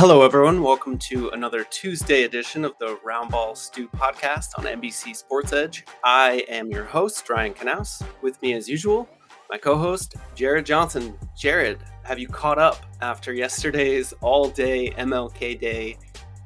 Hello, everyone. Welcome to another Tuesday edition of the Roundball Stew podcast on NBC Sports Edge. I am your host, Ryan Knaus. With me, as usual, my co host, Jared Johnson. Jared, have you caught up after yesterday's all day MLK Day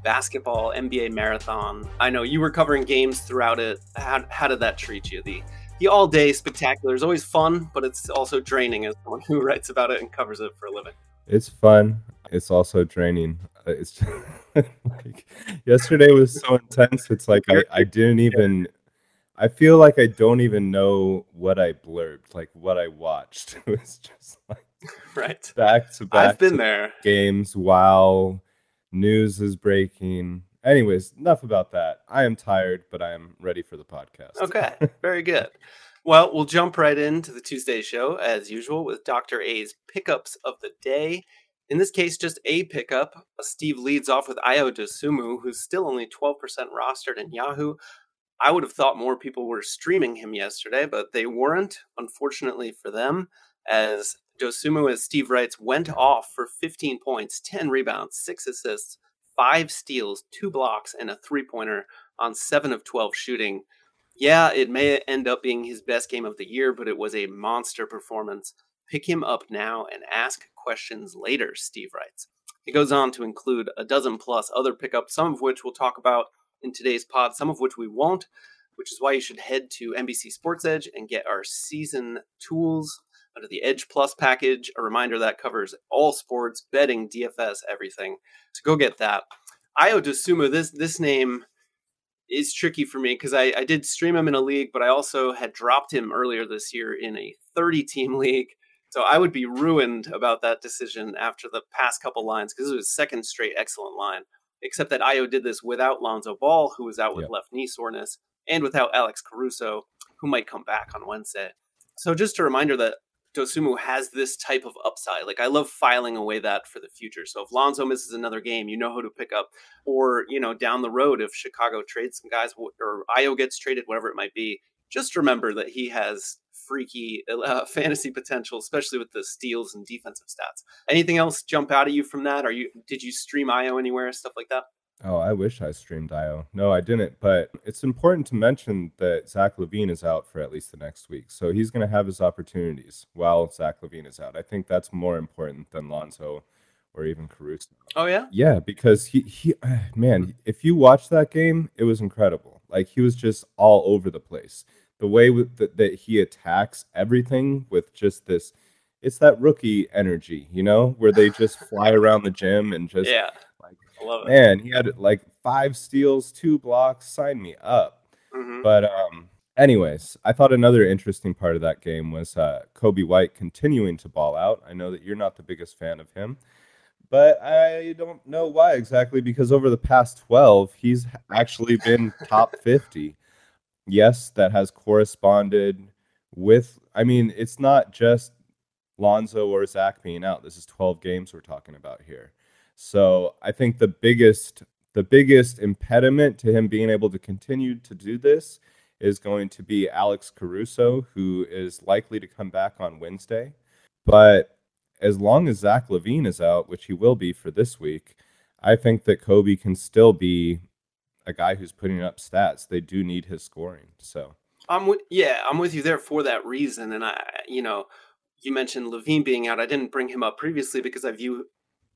basketball NBA marathon? I know you were covering games throughout it. How, how did that treat you? The the all day spectacular is always fun, but it's also draining as someone who writes about it and covers it for a living. It's fun. It's also draining. Uh, It's just, like yesterday was so intense. It's like I, I didn't even. I feel like I don't even know what I blurbed, like what I watched. It was just like Right. back to back. I've been there. games while news is breaking. Anyways, enough about that. I am tired, but I am ready for the podcast. Okay, very good. Well, we'll jump right into the Tuesday show as usual with Dr. A's pickups of the day. In this case, just a pickup. Steve leads off with Ayo Dosunmu, who's still only 12% rostered in Yahoo. I would have thought more people were streaming him yesterday, but they weren't, unfortunately for them, as Dosunmu, as Steve writes, went off for 15 points, 10 rebounds, 6 assists, 5 steals, 2 blocks, and a three pointer on 7 of 12 shooting. Yeah, it may end up being his best game of the year, but it was a monster performance. Pick him up now and ask questions later, Steve writes. He goes on to include a dozen plus other pickups, some of which we'll talk about in today's pod, some of which we won't, which is why you should head to NBC Sports Edge and get our season tools under the Edge Plus package. A reminder that covers all sports, betting, DFS, everything. So go get that. Ayo Dosunmu, this this name is tricky for me because I, I did stream him in a league, but I also had dropped him earlier this year in a 30 team league. So I would be ruined about that decision after the past couple lines because it was second straight excellent line. Except that Ayo did this without Lonzo Ball, who was out with Yep. left knee soreness, and without Alex Caruso, who might come back on Wednesday. So just a reminder that Dosunmu has this type of upside. Like I love filing away that for the future. So if Lonzo misses another game, you know who to pick up. Or you know down the road, if Chicago trades some guys or Ayo gets traded, whatever it might be, just remember that he has freaky uh, fantasy potential, especially with the steals and defensive stats. Anything else jump out at you from that? Are you did you stream Ayo anywhere, stuff like that? Oh, I wish I streamed Ayo. No, I didn't. But it's important to mention that Zach LaVine is out for at least the next week. So he's going to have his opportunities while Zach LaVine is out. I think that's more important than Lonzo or even Caruso. Oh yeah, Yeah, because he, he man, if you watch that game, it was incredible. Like he was just all over the place. The way with that, that he attacks everything with just this, it's that rookie energy, you know, where they just fly around the gym and just yeah, like I love it. man, he had like five steals, two blocks. Sign me up. Mhm. But um, anyways, I thought another interesting part of that game was uh, Coby White continuing to ball out. I know that you're not the biggest fan of him, but I don't know why exactly because over the past 12, he's actually been top 50. Yes, that has corresponded with, I mean, it's not just Lonzo or Zach being out. This is 12 games we're talking about here. So I think the biggest the biggest impediment to him being able to continue to do this is going to be Alex Caruso, who is likely to come back on Wednesday. But as long as Zach LaVine is out, which he will be for this week, I think that Coby can still be a guy who's putting up stats. They do need his scoring. So I'm with, yeah, I'm with you there for that reason. And I, you know, you mentioned LaVine being out. I didn't bring him up previously because I view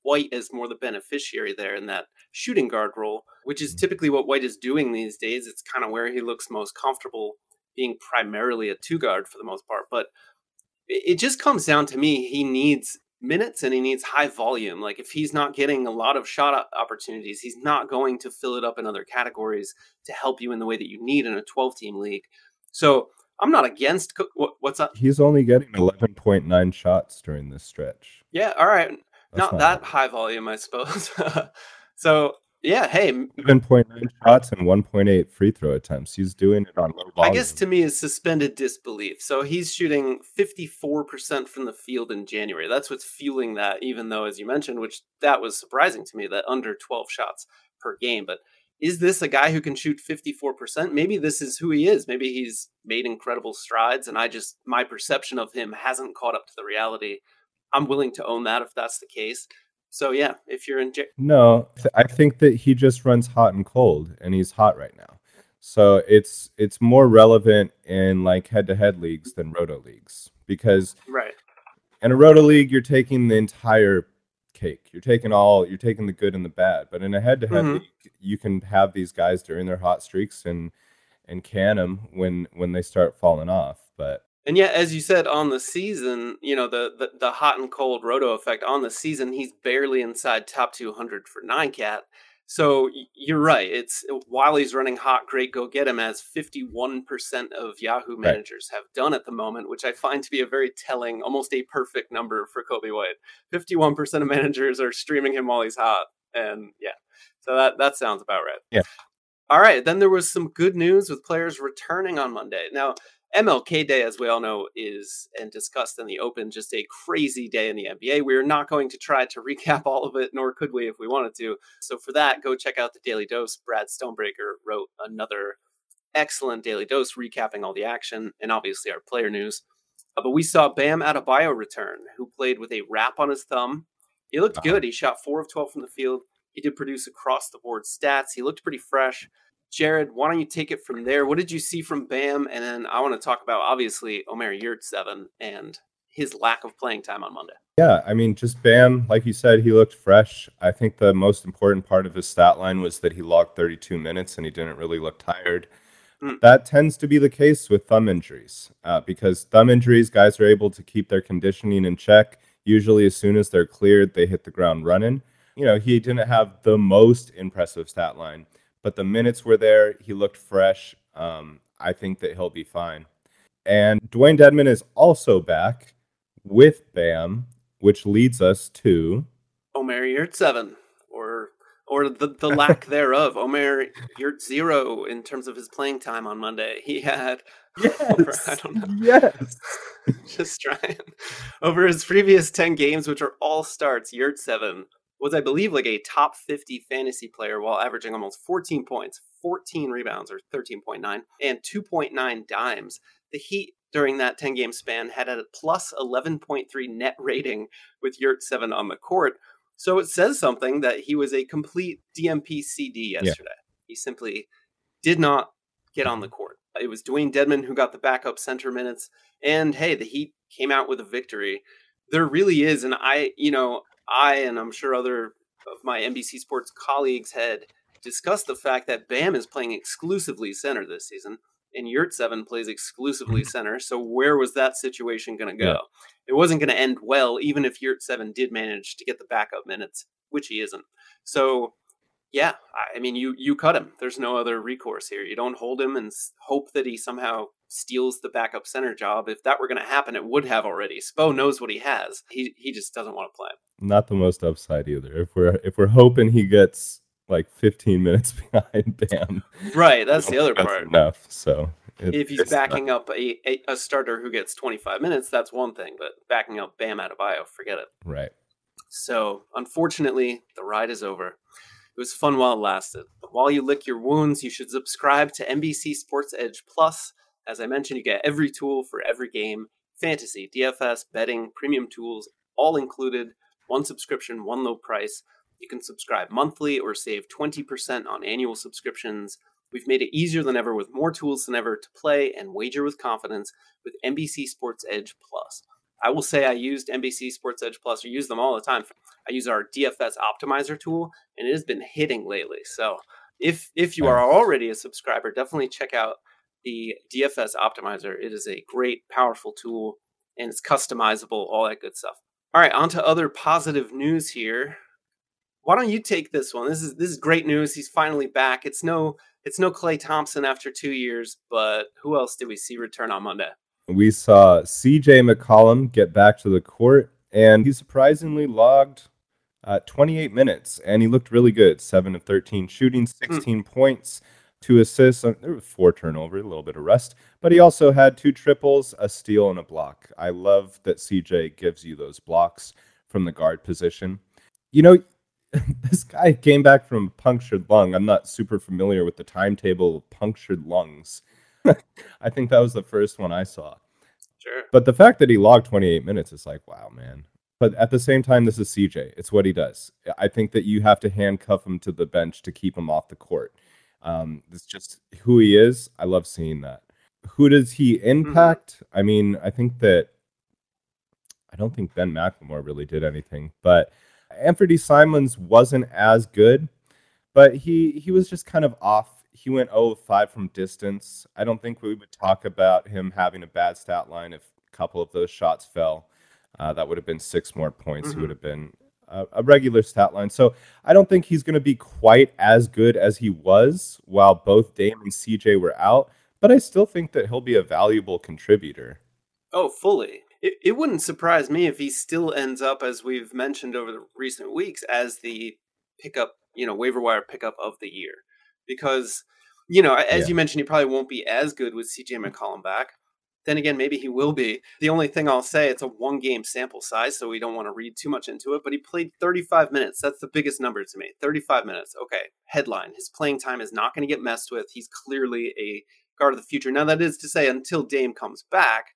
White as more the beneficiary there in that shooting guard role, which is mm-hmm. typically what White is doing these days. It's kind of where he looks most comfortable being primarily a two guard for the most part. But it it just comes down to me, he needs minutes and he needs high volume. Like if he's not getting a lot of shot opportunities, he's not going to fill it up in other categories to help you in the way that you need in a 12 team league. So I'm not against. What, what's up? He's only getting 11.9 shots during this stretch. Yeah, all right. Not, not, that high volume, I suppose. so yeah, hey, 7.9 shots and 1.8 free throw attempts. He's doing it on low volume. I guess to me is suspended disbelief. So he's shooting 54% from the field in January. That's what's fueling that, even though, as you mentioned, which that was surprising to me, that under 12 shots per game. But is this a guy who can shoot 54%? Maybe this is who he is. Maybe he's made incredible strides, and I just, my perception of him hasn't caught up to the reality. I'm willing to own that if that's the case. So yeah, if you're in j- no, I think that he just runs hot and cold, and he's hot right now. So it's it's more relevant in like head-to-head leagues than roto leagues because right in a roto league you're taking the entire cake. You're taking all you're taking the good and the bad. But in a head-to-head mm-hmm. league, you can have these guys during their hot streaks and and can them when when they start falling off. But and yet, as you said on the season, you know the, the, the hot and cold roto effect on the season, he's barely inside top 200 for nine cat. So you're right. It's while he's running hot, great, go get him, as 51% of Yahoo managers right. have done at the moment, which I find to be a very telling, almost a perfect number for Coby White. 51% of managers are streaming him while he's hot, and yeah, so that that sounds about right. Yeah. All right. Then there was some good news with players returning on Monday. Now MLK Day, as we all know, is and discussed in the open, just a crazy day in the NBA. We are not going to try to recap all of it, nor could we if we wanted to. So for that, go check out the Daily Dose. Brad Stonebreaker wrote another excellent Daily Dose recapping all the action and obviously our player news. Uh, but we saw Bam Adebayo return, who played with a wrap on his thumb. He looked uh-huh. good. He shot four of twelve from the field. He did produce across the board stats. He looked pretty fresh. Jared, why don't you take it from there? What did you see from Bam? And then I want to talk about obviously Omer seven and his lack of playing time on Monday. Yeah, I mean, just Bam, like you said, he looked fresh. I think the most important part of his stat line was that he logged 32 minutes and he didn't really look tired. Mm. That tends to be the case with thumb injuries uh, because thumb injuries, guys are able to keep their conditioning in check. Usually, as soon as they're cleared, they hit the ground running. You know, he didn't have the most impressive stat line but the minutes were there. He looked fresh. Um, I think that he'll be fine. And Dewayne Dedmon is also back with Bam, which leads us to Omer Yurtseven, or or the, the lack thereof. Omer Yurt zero in terms of his playing time on Monday. He had yes, over, I don't know. Yes. Just trying. Over his previous 10 games, which are all starts, Yurtseven was, I believe, like a top 50 fantasy player while averaging almost 14 points, 14 rebounds, or 13.9, and 2.9 dimes. The Heat during that 10 game span had a plus 11.3 net rating with Yurtseven on the court. So it says something that he was a complete DNP CD yesterday. Yeah. He simply did not get on the court. It was Dewayne Dedmon who got the backup center minutes. And hey, the Heat came out with a victory. There really is, and I, you know, I and I'm sure other of my NBC Sports colleagues had discussed the fact that Bam is playing exclusively center this season, and Yurtseven plays exclusively mm-hmm. center. So where was that situation going to go? Yeah. It wasn't going to end well, even if Yurtseven did manage to get the backup minutes, which he isn't. So yeah, I mean, you you cut him. There's no other recourse here. You don't hold him and hope that he somehow steals the backup center job. If that were going to happen, it would have already. Spo knows what he has. He he just doesn't want to play. Not the most upside either. If we're if we're hoping he gets like 15 minutes behind Bam, right? That's the other that's part. Enough. So it, if he's backing not... up a, a, a starter who gets 25 minutes, that's one thing. But backing up Bam Adebayo, forget it. Right. So unfortunately, the ride is over. It was fun while it lasted. But while you lick your wounds, you should subscribe to NBC Sports Edge Plus. As I mentioned, you get every tool for every game fantasy, DFS, betting, premium tools, all included. One subscription, one low price. You can subscribe monthly or save 20% on annual subscriptions. We've made it easier than ever with more tools than ever to play and wager with confidence with NBC Sports Edge Plus. I will say I used NBC Sports Edge Plus or use them all the time. I use our DFS optimizer tool and it has been hitting lately. So if if you are already a subscriber, definitely check out the DFS optimizer. It is a great, powerful tool and it's customizable, all that good stuff. All right, on to other positive news here. Why don't you take this one? This is this is great news. He's finally back. It's no It's no Klay Thompson after two years, but who else did we see return on Monday? We saw CJ McCollum get back to the court, and he surprisingly logged uh, 28 minutes, and he looked really good. Seven of 13 shooting, 16 mm. points, two assists. Uh, there were four turnovers, a little bit of rest, but he also had two triples, a steal, and a block. I love that CJ gives you those blocks from the guard position. You know, this guy came back from a punctured lung. I'm not super familiar with the timetable of punctured lungs. I think that was the first one I saw. Sure. But the fact that he logged 28 minutes is like, wow, man. But at the same time, this is CJ. It's what he does. I think that you have to handcuff him to the bench to keep him off the court. Um, it's just who he is. I love seeing that. Who does he mm-hmm. impact? Mm-hmm. I mean, I think that I don't think Ben McLemore really did anything, but Anfernee Simons wasn't as good, but he he was just kind of off. He went 0 5 from distance. I don't think we would talk about him having a bad stat line if a couple of those shots fell. Uh, that would have been six more points. Mm-hmm. He would have been a, a regular stat line. So I don't think he's going to be quite as good as he was while both Dame and CJ were out. But I still think that he'll be a valuable contributor. Oh, fully. It, it wouldn't surprise me if he still ends up, as we've mentioned over the recent weeks, as the pickup, you know, waiver wire pickup of the year. Because, you know, as yeah. you mentioned, he probably won't be as good with CJ mm-hmm. McCollum back. Then again, maybe he will be. The only thing I'll say, it's a one game sample size, so we don't want to read too much into it, but he played 35 minutes. That's the biggest number to me. 35 minutes. Okay. Headline. His playing time is not going to get messed with. He's clearly a guard of the future. Now, that is to say, until Dame comes back,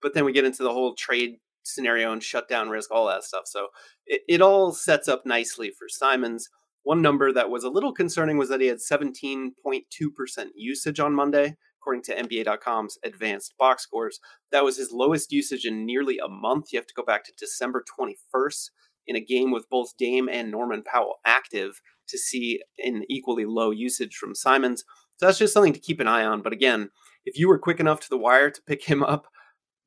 but then we get into the whole trade scenario and shutdown risk, all that stuff. So it, it all sets up nicely for Simons. One number that was a little concerning was that he had 17.2% usage on Monday according to NBA.com's advanced box scores. That was his lowest usage in nearly a month. You have to go back to December 21st in a game with both Dame and Norman Powell active to see an equally low usage from Simons. So that's just something to keep an eye on. But again, if you were quick enough to the wire to pick him up,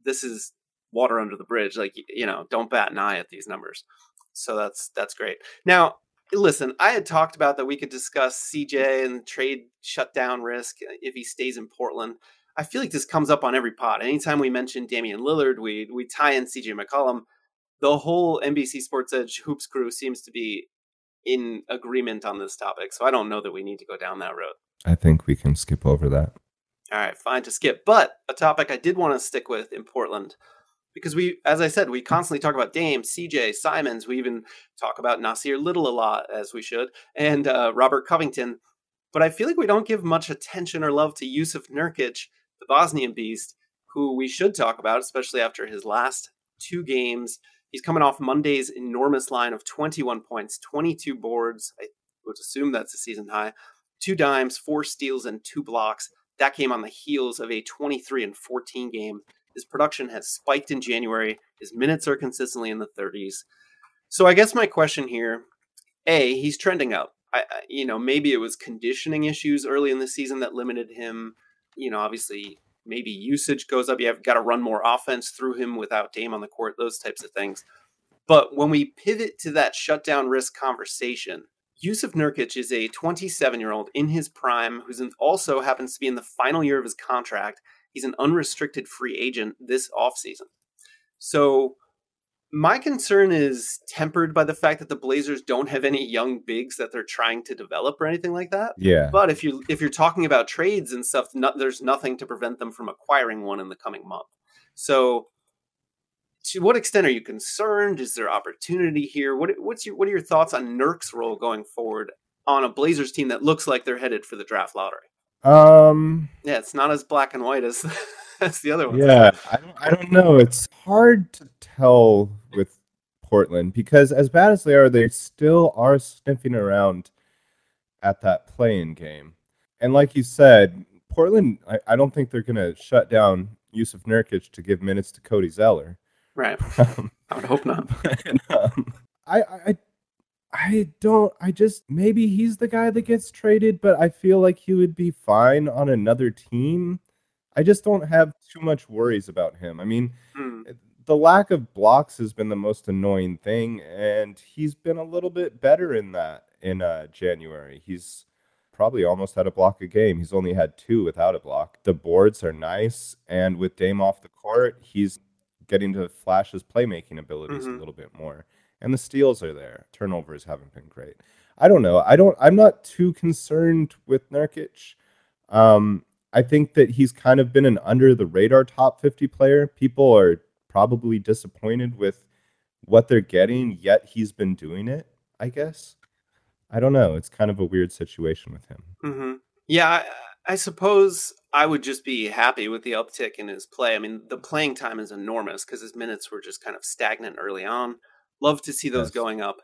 this is water under the bridge. Like, you know, don't bat an eye at these numbers. So that's that's great. Now, listen, I had talked about that we could discuss CJ and trade shutdown risk uh, if he stays in Portland. I feel like this comes up on every pod. Anytime we mention Damian Lillard, we we tie in CJ McCollum. The whole NBC Sports Edge hoops crew seems to be in agreement on this topic. So I don't know that we need to go down that road. I think we can skip over that. All right, fine to skip. But a topic I did want to stick with in Portland because we, as I said, we constantly talk about Dame, CJ, Simons. We even talk about Nassir Little a lot, as we should, and uh, Robert Covington. But I feel like we don't give much attention or love to Jusuf Nurkic, the Bosnian beast, who we should talk about, especially after his last two games. He's coming off Monday's enormous line of 21 points, 22 boards. I would assume that's a season high. Two dimes, four steals, and two blocks. That came on the heels of a 23 and 14 game his production has spiked in January. His minutes are consistently in the 30s. So I guess my question here, a, he's trending up. I, you know, maybe it was conditioning issues early in the season that limited him. You know, obviously, maybe usage goes up. You have got to run more offense through him without Dame on the court. Those types of things. But when we pivot to that shutdown risk conversation, Jusuf Nurkic is a 27 year old in his prime who also happens to be in the final year of his contract He's an unrestricted free agent this offseason. So my concern is tempered by the fact that the Blazers don't have any young bigs that they're trying to develop or anything like that. Yeah. But if you if you're talking about trades and stuff, there's nothing to prevent them from acquiring one in the coming month. So, to what extent are you concerned? Is there opportunity here? What what's your what are your thoughts on Nurk's role going forward on a Blazers team that looks like they're headed for the draft lottery? Um. Yeah, it's not as black and white as as the other ones. Yeah, I don't. I don't know. It's hard to tell with Portland because as bad as they are, they still are sniffing around at that playing game. And like you said, Portland. I, I don't think they're gonna shut down Jusuf Nurkic to give minutes to Cody Zeller. Right. Um, I would hope not. Um, I, I I don't. I just maybe he's the guy that gets traded, but I feel like he would be fine on another team. I just don't have too much worries about him. I mean, mm. the lack of blocks has been the most annoying thing, and he's been a little bit better in that in uh, January. He's probably almost had a block a game. He's only had two without a block. The boards are nice, and with Dame off the court, he's getting to flash his playmaking abilities Mhm. a little bit more. And the steals are there. Turnovers haven't been great. I don't know. I don't. I'm not too concerned with Nurkic. Um, I think that he's kind of been an under the radar top 50 player. People are probably disappointed with what they're getting, yet he's been doing it. I guess. I don't know. It's kind of a weird situation with him. hmm Yeah, I, I suppose I would just be happy with the uptick in his play. I mean, the playing time is enormous because his minutes were just kind of stagnant early on. Love to see those Yes. going up.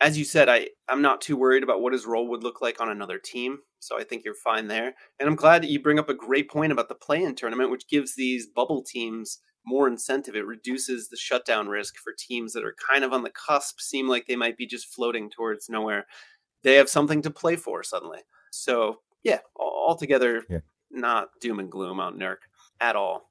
As you said, I, I'm not too worried about what his role would look like on another team. So I think you're fine there. And I'm glad that you bring up a great point about the play in tournament, which gives these bubble teams more incentive. It reduces the shutdown risk for teams that are kind of on the cusp, seem like they might be just floating towards nowhere. They have something to play for suddenly. So yeah, al- altogether, Yeah. not doom and gloom on Nurk at all.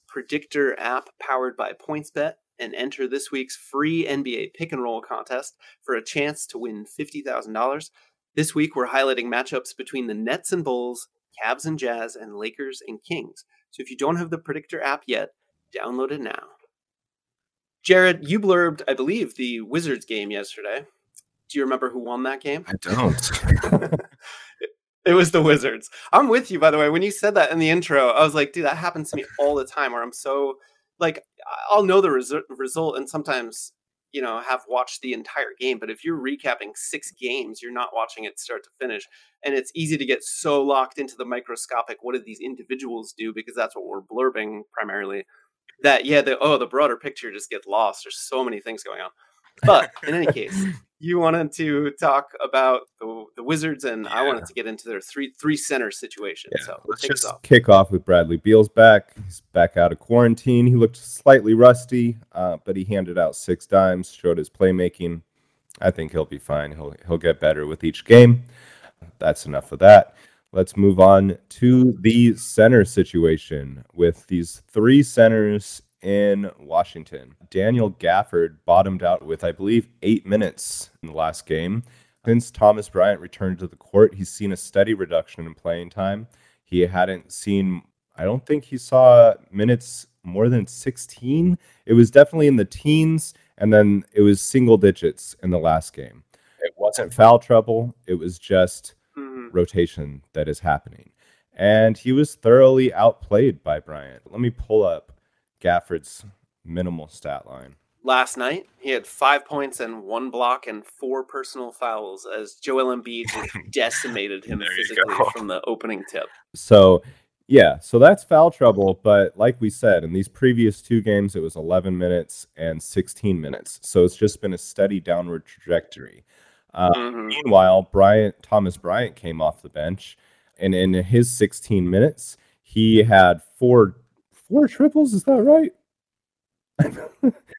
Predictor app powered by PointsBet and enter this week's free NBA pick and roll contest for a chance to win $50,000. This week, we're highlighting matchups between the Nets and Bulls, Cavs and Jazz, and Lakers and Kings. So if you don't have the Predictor app yet, download it now. Jared, you blurbed, I believe, the Wizards game yesterday. Do you remember who won that game? I don't. It was the Wizards. I'm with you, by the way. When you said that in the intro, I was like, dude, that happens to me all the time where I'm so, like, I'll know the resu- result and sometimes, you know, have watched the entire game. But if you're recapping six games, you're not watching it start to finish. And it's easy to get so locked into the microscopic, what did these individuals do? Because that's what we're blurbing primarily. That, yeah, the, oh, the broader picture just gets lost. There's so many things going on. But in any case, you wanted to talk about the, the Wizards, and I wanted to get into their three three center situation. Yeah, so let's just off. kick off with Bradley Beal's back. He's back out of quarantine. He looked slightly rusty, uh, but he handed out six dimes, showed his playmaking. I think he'll be fine. He'll he'll get better with each game. That's enough of that. Let's move on to the center situation with these three centers in Washington. Daniel Gafford bottomed out with, I believe, eight minutes in the last game. Since Thomas Bryant returned to the court, he's seen a steady reduction in playing time. He hadn't seen, I don't think he saw minutes more than 16. It was definitely in the teens, and then it was single digits in the last game. It wasn't foul trouble, it was just Mhm. rotation that is happening. And he was thoroughly outplayed by Bryant. Let me pull up Gafford's minimal stat line. Last night, he had five points and one block and four personal fouls as Joel Embiid decimated him physically from the opening tip. So, yeah, so that's foul trouble. But like we said, in these previous two games, it was 11 minutes and 16 minutes. So it's just been a steady downward trajectory. Uh, Mhm. Meanwhile, Bryant Thomas Bryant came off the bench, and in his 16 minutes, he had four four triples. Is that right?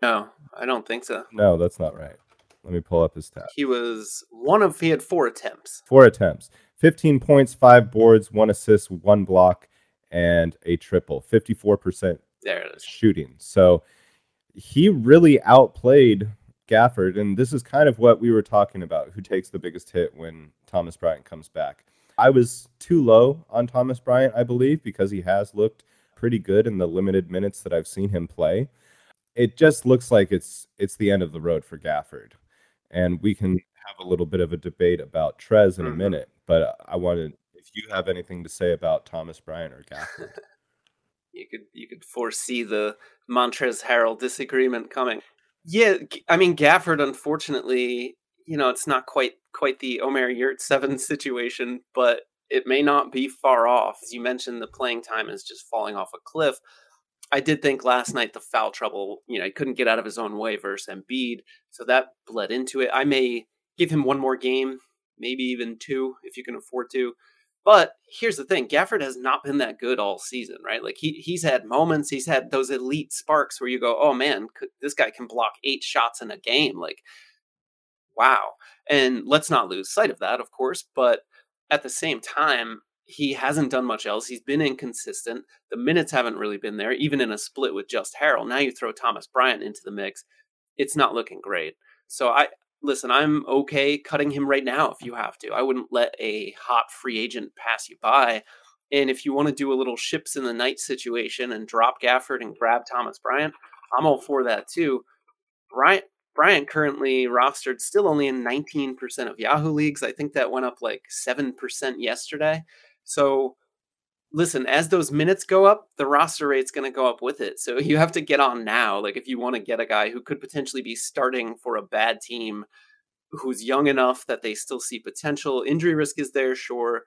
No, I don't think so. no, that's not right. Let me pull up his stat. He was one of, he had four attempts. Four attempts, 15 points, five boards, one assist, one block, and a triple. 54% There it is. shooting. So he really outplayed Gafford, and this is kind of what we were talking about. Who takes the biggest hit when Thomas Bryant comes back? I was too low on Thomas Bryant, I believe, because he has looked pretty good in the limited minutes that I've seen him play. It just looks like it's it's the end of the road for Gafford, and we can have a little bit of a debate about Trez in a Mhm. minute. But I wanted if you have anything to say about Thomas Bryant or Gafford. you could you could foresee the Montrezl Harrell disagreement coming. Yeah, I mean Gafford. Unfortunately, you know it's not quite quite the Omer Yurtseven situation, but it may not be far off. As you mentioned, the playing time is just falling off a cliff. I did think last night the foul trouble, you know, he couldn't get out of his own way versus Embiid, so that bled into it. I may give him one more game, maybe even two if you can afford to. But here's the thing: Gafford has not been that good all season, right? Like he he's had moments, he's had those elite sparks where you go, "Oh man, this guy can block eight shots in a game!" Like, wow. And let's not lose sight of that, of course. But at the same time, he hasn't done much else. He's been inconsistent. The minutes haven't really been there, even in a split with just Harrell. Now you throw Thomas Bryant into the mix, it's not looking great. So I listen, I'm okay cutting him right now if you have to. I wouldn't let a hot free agent pass you by. And if you want to do a little ships in the night situation and drop Gafford and grab Thomas Bryant, I'm all for that too. Bryant Bryant currently rostered still only in 19% of Yahoo leagues. I think that went up like 7% yesterday. So listen, as those minutes go up, the roster rate's going to go up with it. So you have to get on now. Like if you want to get a guy who could potentially be starting for a bad team who's young enough that they still see potential. Injury risk is there, sure,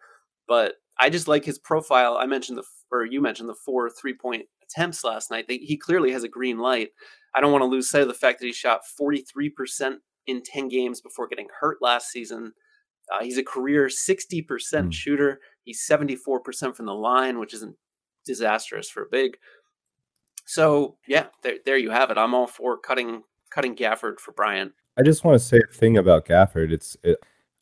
but I just like his profile. I mentioned the or you mentioned the four three-point attempts last night. They, he clearly has a green light. I don't want to lose sight of the fact that he shot 43% in 10 games before getting hurt last season. Uh, he's a career 60% Mm. shooter. He's 74% from the line, which isn't disastrous for a big. So yeah, there there you have it. I'm all for cutting cutting Gafford for Bryant. I just want to say a thing about Gafford. It's it,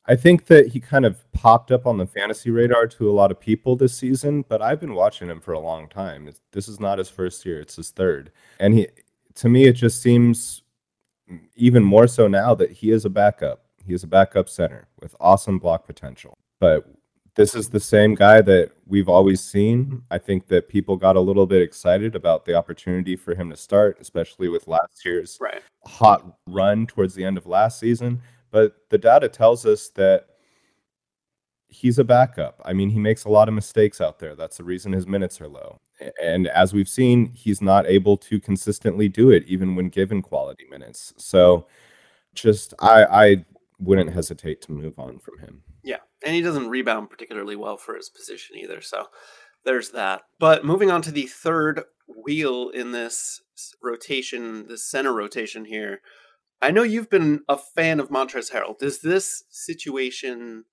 I think that he kind of popped up on the fantasy radar to a lot of people this season, but I've been watching him for a long time. It's, this is not his first year; it's his third, and he, to me, it just seems even more so now that he is a backup. He is a backup center with awesome block potential, but this is the same guy that we've always seen. I think that people got a little bit excited about the opportunity for him to start, especially with last year's Right. hot run towards the end of last season. But the data tells us that he's a backup. I mean, he makes a lot of mistakes out there. That's the reason his minutes are low. And as we've seen, he's not able to consistently do it, even when given quality minutes. So just, I, I wouldn't hesitate to move on from him. Yeah, and he doesn't rebound particularly well for his position either. So there's that. But moving on to the third wheel in this rotation, the center rotation here. I know you've been a fan of Montrezl Harrell. Does this situation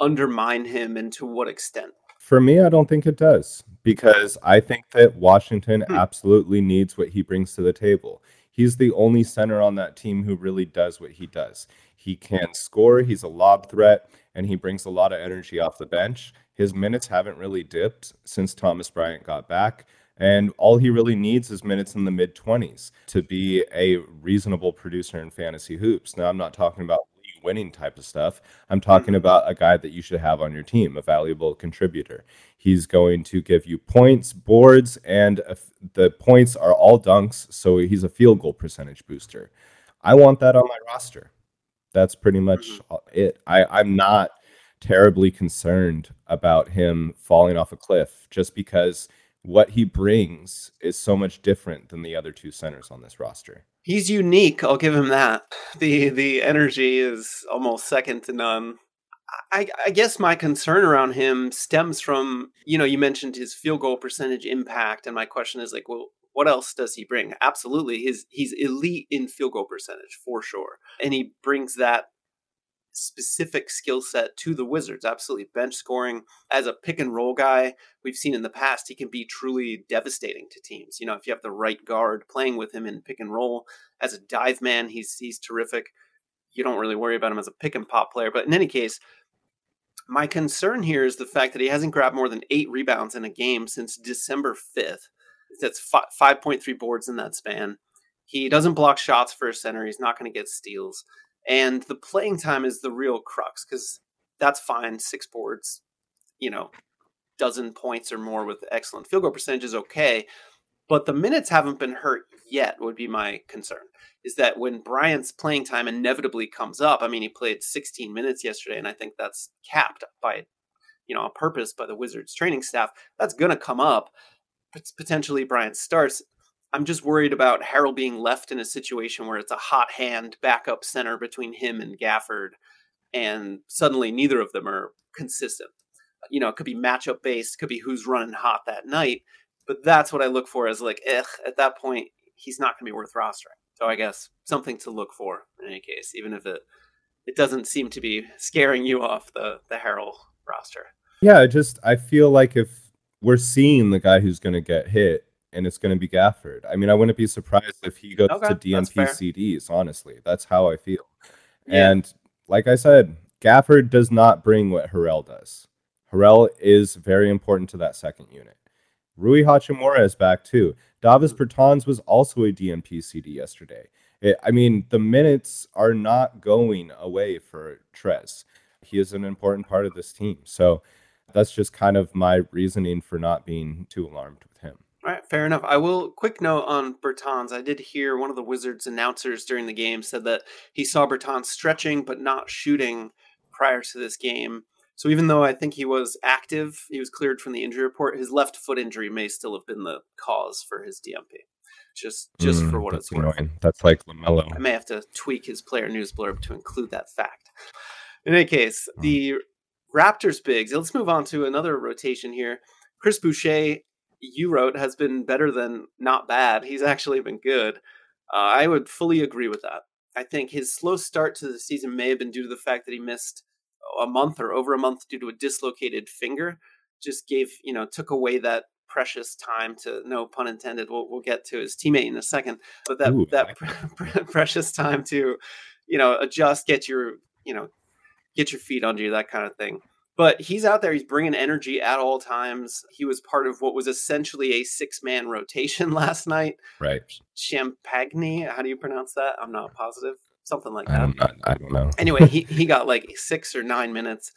undermine him and to what extent? For me, I don't think it does because I think that Washington Hmm. absolutely needs what he brings to the table. He's the only center on that team who really does what he does. He can score, he's a lob threat, and he brings a lot of energy off the bench. His minutes haven't really dipped since Thomas Bryant got back. And all he really needs is minutes in the mid 20s to be a reasonable producer in fantasy hoops. Now, I'm not talking about league winning type of stuff. I'm talking about a guy that you should have on your team, a valuable contributor. He's going to give you points, boards, and the points are all dunks. So he's a field goal percentage booster. I want that on my roster. That's pretty much Mhm. it. I, I'm not terribly concerned about him falling off a cliff just because what he brings is so much different than the other two centers on this roster. He's unique. I'll give him that. The the energy is almost second to none. I, I guess my concern around him stems from you know you mentioned his field goal percentage impact, and my question is like, well, what else does he bring? Absolutely, his he's elite in field goal percentage for sure, and he brings that specific skill set to the Wizards. Absolutely, bench scoring as a pick and roll guy. We've seen in the past he can be truly devastating to teams. You know, if you have the right guard playing with him in pick and roll as a dive man, he's he's terrific. You don't really worry about him as a pick and pop player, but in any case, my concern here is the fact that he hasn't grabbed more than eight rebounds in a game since December 5th. That's five point three boards in that span. He doesn't block shots for a center. He's not going to get steals, and the playing time is the real crux because that's fine. Six boards, you know, dozen points or more with excellent field goal percentage is okay. But the minutes haven't been hurt yet, would be my concern. Is that when Bryant's playing time inevitably comes up? I mean, he played 16 minutes yesterday, and I think that's capped by, you know, on purpose by the Wizards training staff. That's going to come up. Potentially, Bryant starts. I'm just worried about Harrell being left in a situation where it's a hot hand backup center between him and Gafford, and suddenly neither of them are consistent. You know, it could be matchup based, could be who's running hot that night. But that's what I look for as like, eh, at that point, he's not going to be worth rostering. So I guess something to look for in any case, even if it it doesn't seem to be scaring you off the the Harrell roster. Yeah, I just I feel like if we're seeing the guy who's going to get hit and it's going to be Gafford. I mean, I wouldn't be surprised if he goes okay, to DNP CDs. Honestly, that's how I feel. Yeah. And like I said, Gafford does not bring what Harrell does. Harrell is very important to that second unit. Rui Hachimura is back too. Davis mm. Bertans was also a DNP CD yesterday. It, I mean, the minutes are not going away for Trez. He is an important part of this team. So that's just kind of my reasoning for not being too alarmed. All right, fair enough. I will quick note on Bertans. I did hear one of the Wizards announcers during the game said that he saw Bertans stretching but not shooting prior to this game. So even though I think he was active, he was cleared from the injury report. His left foot injury may still have been the cause for his DNP. Just just mm, for what it's annoying. worth. That's like Lamelo. I may have to tweak his player news blurb to include that fact. In any case, mm. the Raptors bigs. Let's move on to another rotation here. Chris Boucher, you wrote, has been better than not bad. He's actually been good. Uh, I would fully agree with that. I think his slow start to the season may have been due to the fact that he missed a month or over a month due to a dislocated finger just gave you know took away that precious time to no pun intended we'll, we'll get to his teammate in a second but that Ooh, that precious time to you know adjust get your you know get your feet under you that kind of thing but he's out there he's bringing energy at all times he was part of what was essentially a six man rotation last night right Champagnie how do you pronounce that i'm not positive something like that. I don't, know, I don't know. anyway, he, he got like six or nine minutes,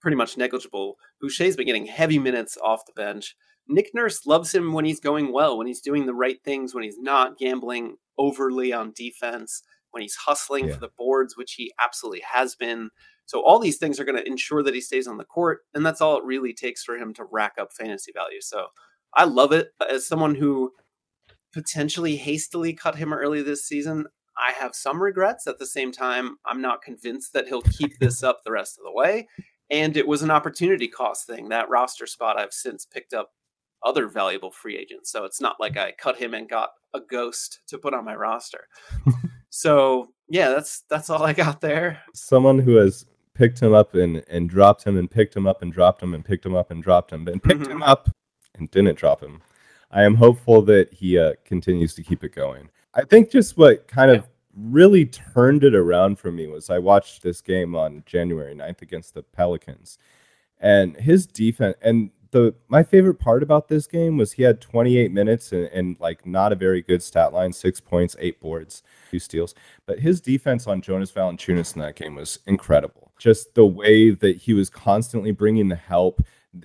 pretty much negligible. Boucher's been getting heavy minutes off the bench. Nick Nurse loves him when he's going well, when he's doing the right things, when he's not gambling overly on defense, when he's hustling yeah. for the boards, which he absolutely has been. So all these things are going to ensure that he stays on the court, and that's all it really takes for him to rack up fantasy value. So I love it as someone who potentially hastily cut him early this season. I have some regrets. At the same time, I'm not convinced that he'll keep this up the rest of the way. And it was an opportunity cost thing. That roster spot I've since picked up other valuable free agents. So it's not like I cut him and got a ghost to put on my roster. so yeah, that's that's all I got there. Someone who has picked him up and, and dropped him and picked him up and dropped him and picked him up and dropped him and picked mm-hmm. him up and didn't drop him. I am hopeful that he uh, continues to keep it going. I think just what kind of really turned it around for me was I watched this game on January 9th against the Pelicans. And his defense and the my favorite part about this game was he had 28 minutes and, and like not a very good stat line, six points, eight boards, two steals. But his defense on Jonas Valanciunas in that game was incredible. Just the way that he was constantly bringing the help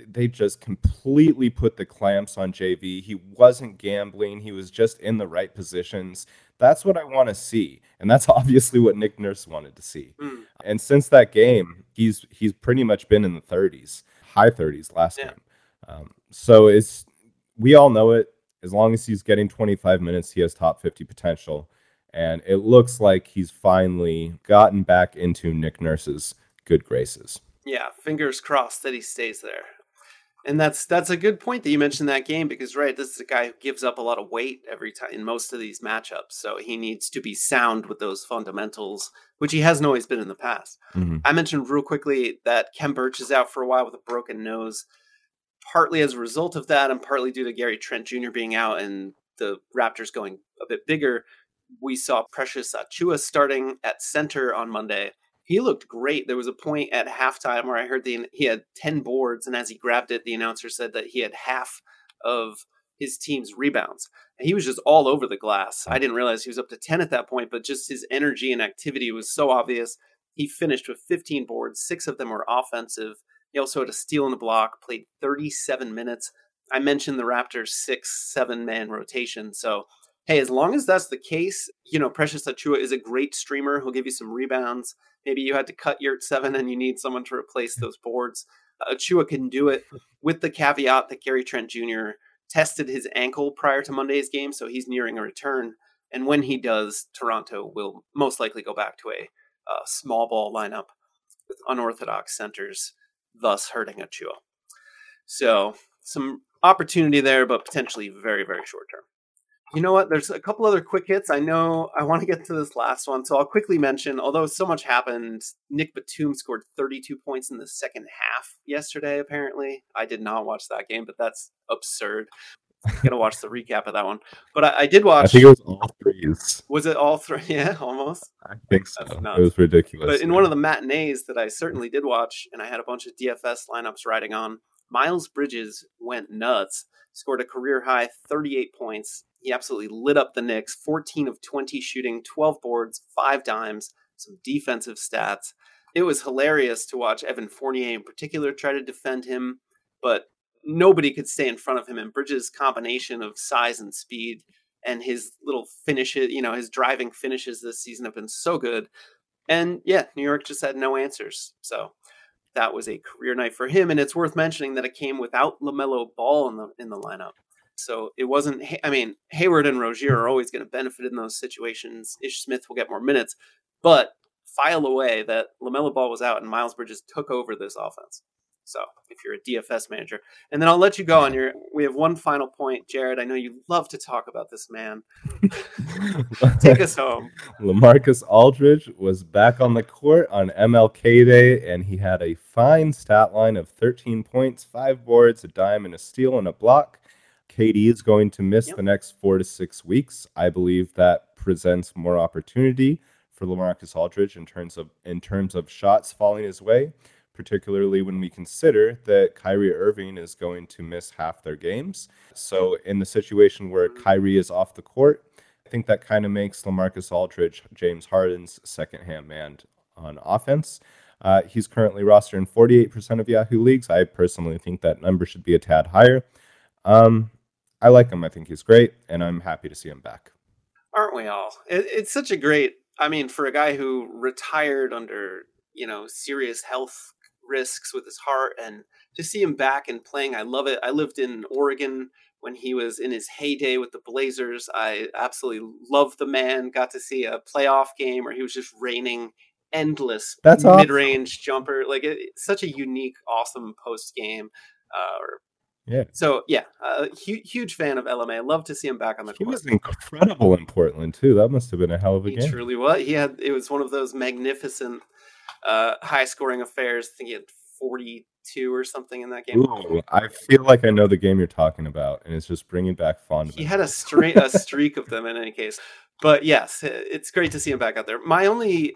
they just completely put the clamps on JV. He wasn't gambling, he was just in the right positions. That's what I want to see. And that's obviously what Nick Nurse wanted to see. Mm. And since that game, he's he's pretty much been in the 30s, high 30s last yeah. game. Um, so it's we all know it. As long as he's getting 25 minutes, he has top 50 potential. And it looks like he's finally gotten back into Nick Nurse's good graces. Yeah, fingers crossed that he stays there. And that's that's a good point that you mentioned that game because right, this is a guy who gives up a lot of weight every time in most of these matchups. So he needs to be sound with those fundamentals, which he hasn't always been in the past. Mm-hmm. I mentioned real quickly that Khem Birch is out for a while with a broken nose, partly as a result of that, and partly due to Gary Trent Jr. being out and the Raptors going a bit bigger. We saw Precious Achiuwa starting at center on Monday he looked great. There was a point at halftime where I heard the he had ten boards, and as he grabbed it, the announcer said that he had half of his team's rebounds. And he was just all over the glass. I didn't realize he was up to 10 at that point, but just his energy and activity was so obvious. He finished with 15 boards, six of them were offensive. He also had a steal in the block, played 37 minutes. I mentioned the Raptors' six, seven man rotation. So, hey, as long as that's the case, you know, Precious Achiuwa is a great streamer. He'll give you some rebounds. Maybe you had to cut your seven and you need someone to replace those boards. Achiuwa can do it with the caveat that Gary Trent Jr. tested his ankle prior to Monday's game, so he's nearing a return. And when he does, Toronto will most likely go back to a uh, small ball lineup with unorthodox centers, thus hurting a Achiuwa. So some opportunity there, but potentially very, very short term. You know what? There's a couple other quick hits. I know I want to get to this last one, so I'll quickly mention. Although so much happened, Nick Batum scored 32 points in the second half yesterday. Apparently, I did not watch that game, but that's absurd. I'm gonna watch the recap of that one. But I, I did watch. I think it was all threes. Was it all three? Yeah, almost. I think so. It was ridiculous. But in one of the matinees that I certainly did watch, and I had a bunch of DFS lineups riding on, Miles Bridges went nuts, scored a career high 38 points. He absolutely lit up the Knicks, 14 of 20 shooting, 12 boards, five dimes, some defensive stats. It was hilarious to watch Evan Fournier in particular try to defend him, but nobody could stay in front of him. And Bridges' combination of size and speed and his little finishes, you know, his driving finishes this season have been so good. And yeah, New York just had no answers. So that was a career night for him. And it's worth mentioning that it came without LaMelo Ball in the in the lineup. So it wasn't. I mean, Hayward and Rozier are always going to benefit in those situations. Ish Smith will get more minutes, but file away that Lamelo Ball was out and Miles Bridges took over this offense. So if you're a DFS manager, and then I'll let you go on your. We have one final point, Jared. I know you love to talk about this man. Take us home. Lamarcus Aldridge was back on the court on MLK Day, and he had a fine stat line of 13 points, five boards, a dime, and a steal and a block. KD is going to miss Yep. the next four to six weeks. I believe that presents more opportunity for Lamarcus Aldridge in terms of in terms of shots falling his way, particularly when we consider that Kyrie Irving is going to miss half their games. So in the situation where Kyrie is off the court, I think that kind of makes Lamarcus Aldridge James Harden's second hand man on offense. Uh, he's currently rostered in 48% of Yahoo leagues. I personally think that number should be a tad higher. Um, I like him. I think he's great, and I'm happy to see him back. aren't we all? It, it's such a great. I mean, for a guy who retired under you know serious health risks with his heart, and to see him back and playing, I love it. I lived in Oregon when he was in his heyday with the Blazers. I absolutely loved the man. Got to see a playoff game where he was just raining endless That's awesome. mid-range jumper. Like it, it's such a unique, awesome post game. Uh, or Yeah. so yeah, uh, huge, huge fan of LMA. Love to see him back on the He court. He was incredible in Portland too. That must have been a hell of a He game. truly was. He had it was one of those magnificent uh, high scoring affairs. I think he had 42 or something in that game. Ooh, I feel like I know the game you're talking about, and it's just bringing back fond. He had a streak a streak of them in any case. But yes, it's great to see him back out there. My only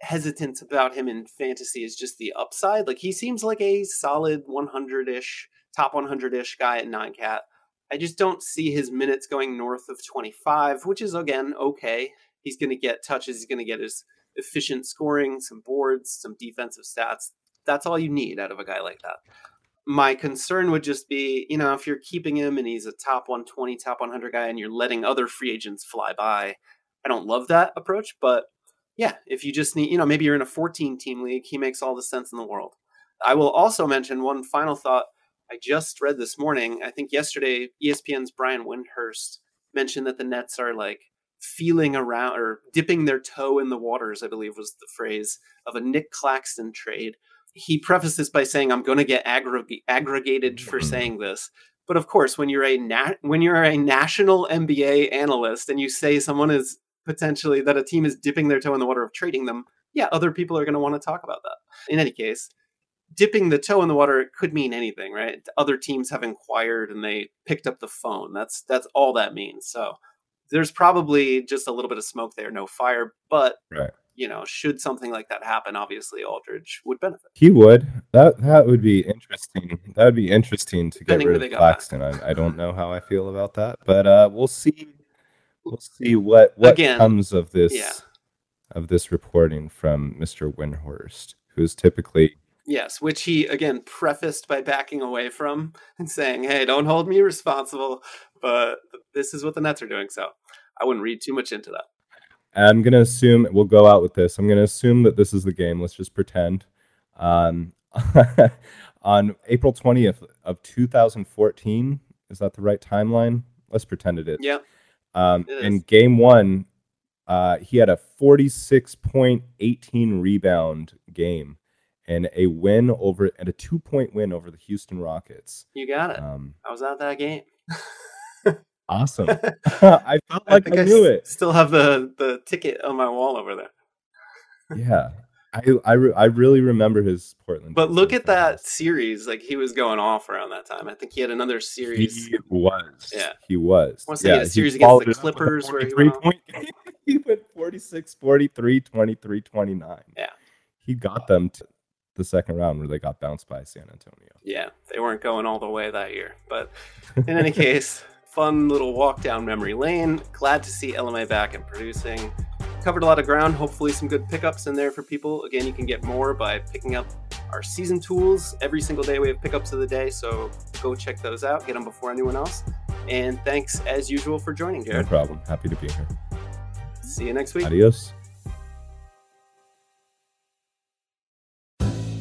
hesitance about him in fantasy is just the upside. Like he seems like a solid 100-ish, top 100-ish guy at 9 cat. I just don't see his minutes going north of 25, which is again okay. He's going to get touches, he's going to get his efficient scoring, some boards, some defensive stats. That's all you need out of a guy like that. My concern would just be, you know, if you're keeping him and he's a top 120, top 100 guy and you're letting other free agents fly by, I don't love that approach, but yeah, if you just need, you know, maybe you're in a 14 team league, he makes all the sense in the world. I will also mention one final thought I just read this morning. I think yesterday, ESPN's Brian Windhorst mentioned that the Nets are like feeling around or dipping their toe in the waters, I believe was the phrase, of a Nick Claxton trade. He prefaced this by saying, I'm going to get aggreg- aggregated for mm-hmm. saying this. But of course, when you're a na- when you're a national NBA analyst and you say someone is potentially that a team is dipping their toe in the water of trading them, yeah, other people are going to want to talk about that. In any case, dipping the toe in the water could mean anything, right? Other teams have inquired and they picked up the phone. That's that's all that means. So there's probably just a little bit of smoke there, no fire. But Right. you know, should something like that happen, obviously Aldridge would benefit. He would. That that would be interesting. That would be interesting to Depending get rid of. Claxton. I, I don't know how I feel about that, but uh, we'll see. We'll see what what Again, comes of this yeah. of this reporting from Mr. Windhorst, who's typically Yes, which he again prefaced by backing away from and saying, "Hey, don't hold me responsible, but this is what the Nets are doing." So I wouldn't read too much into that. I'm gonna assume we'll go out with this. I'm gonna assume that this is the game. Let's just pretend. Um, on April 20th of 2014, is that the right timeline? Let's pretend it is. Yeah, Um, It in game one, uh, he had a 46 point 18 rebound game and a win over and a two point win over the Houston Rockets. you got it. Um, I was at that game. awesome. I felt like I, think knew s- it. Still have the the ticket on my wall over there. Yeah. I, I, re- I really remember his Portland. But look at that series. Like he was going off around that time. I think he had another series. He was. Yeah. He was. I wanna he had a series against the it up with a Clippers where he 43 went point he went 46, 43, 23, 29. Yeah. He got them to the second round where they got bounced by San Antonio. Yeah, they weren't going all the way that year. But in any case, fun little walk down memory lane. Glad to see LMA back and producing. Covered a lot of ground. Hopefully, some good pickups in there for people. Again, you can get more by picking up our season tools. Every single day, we have pickups of the day. So go check those out. Get them before anyone else. And thanks, as usual, for joining, No problem. Happy to be here. See you next week. Adios.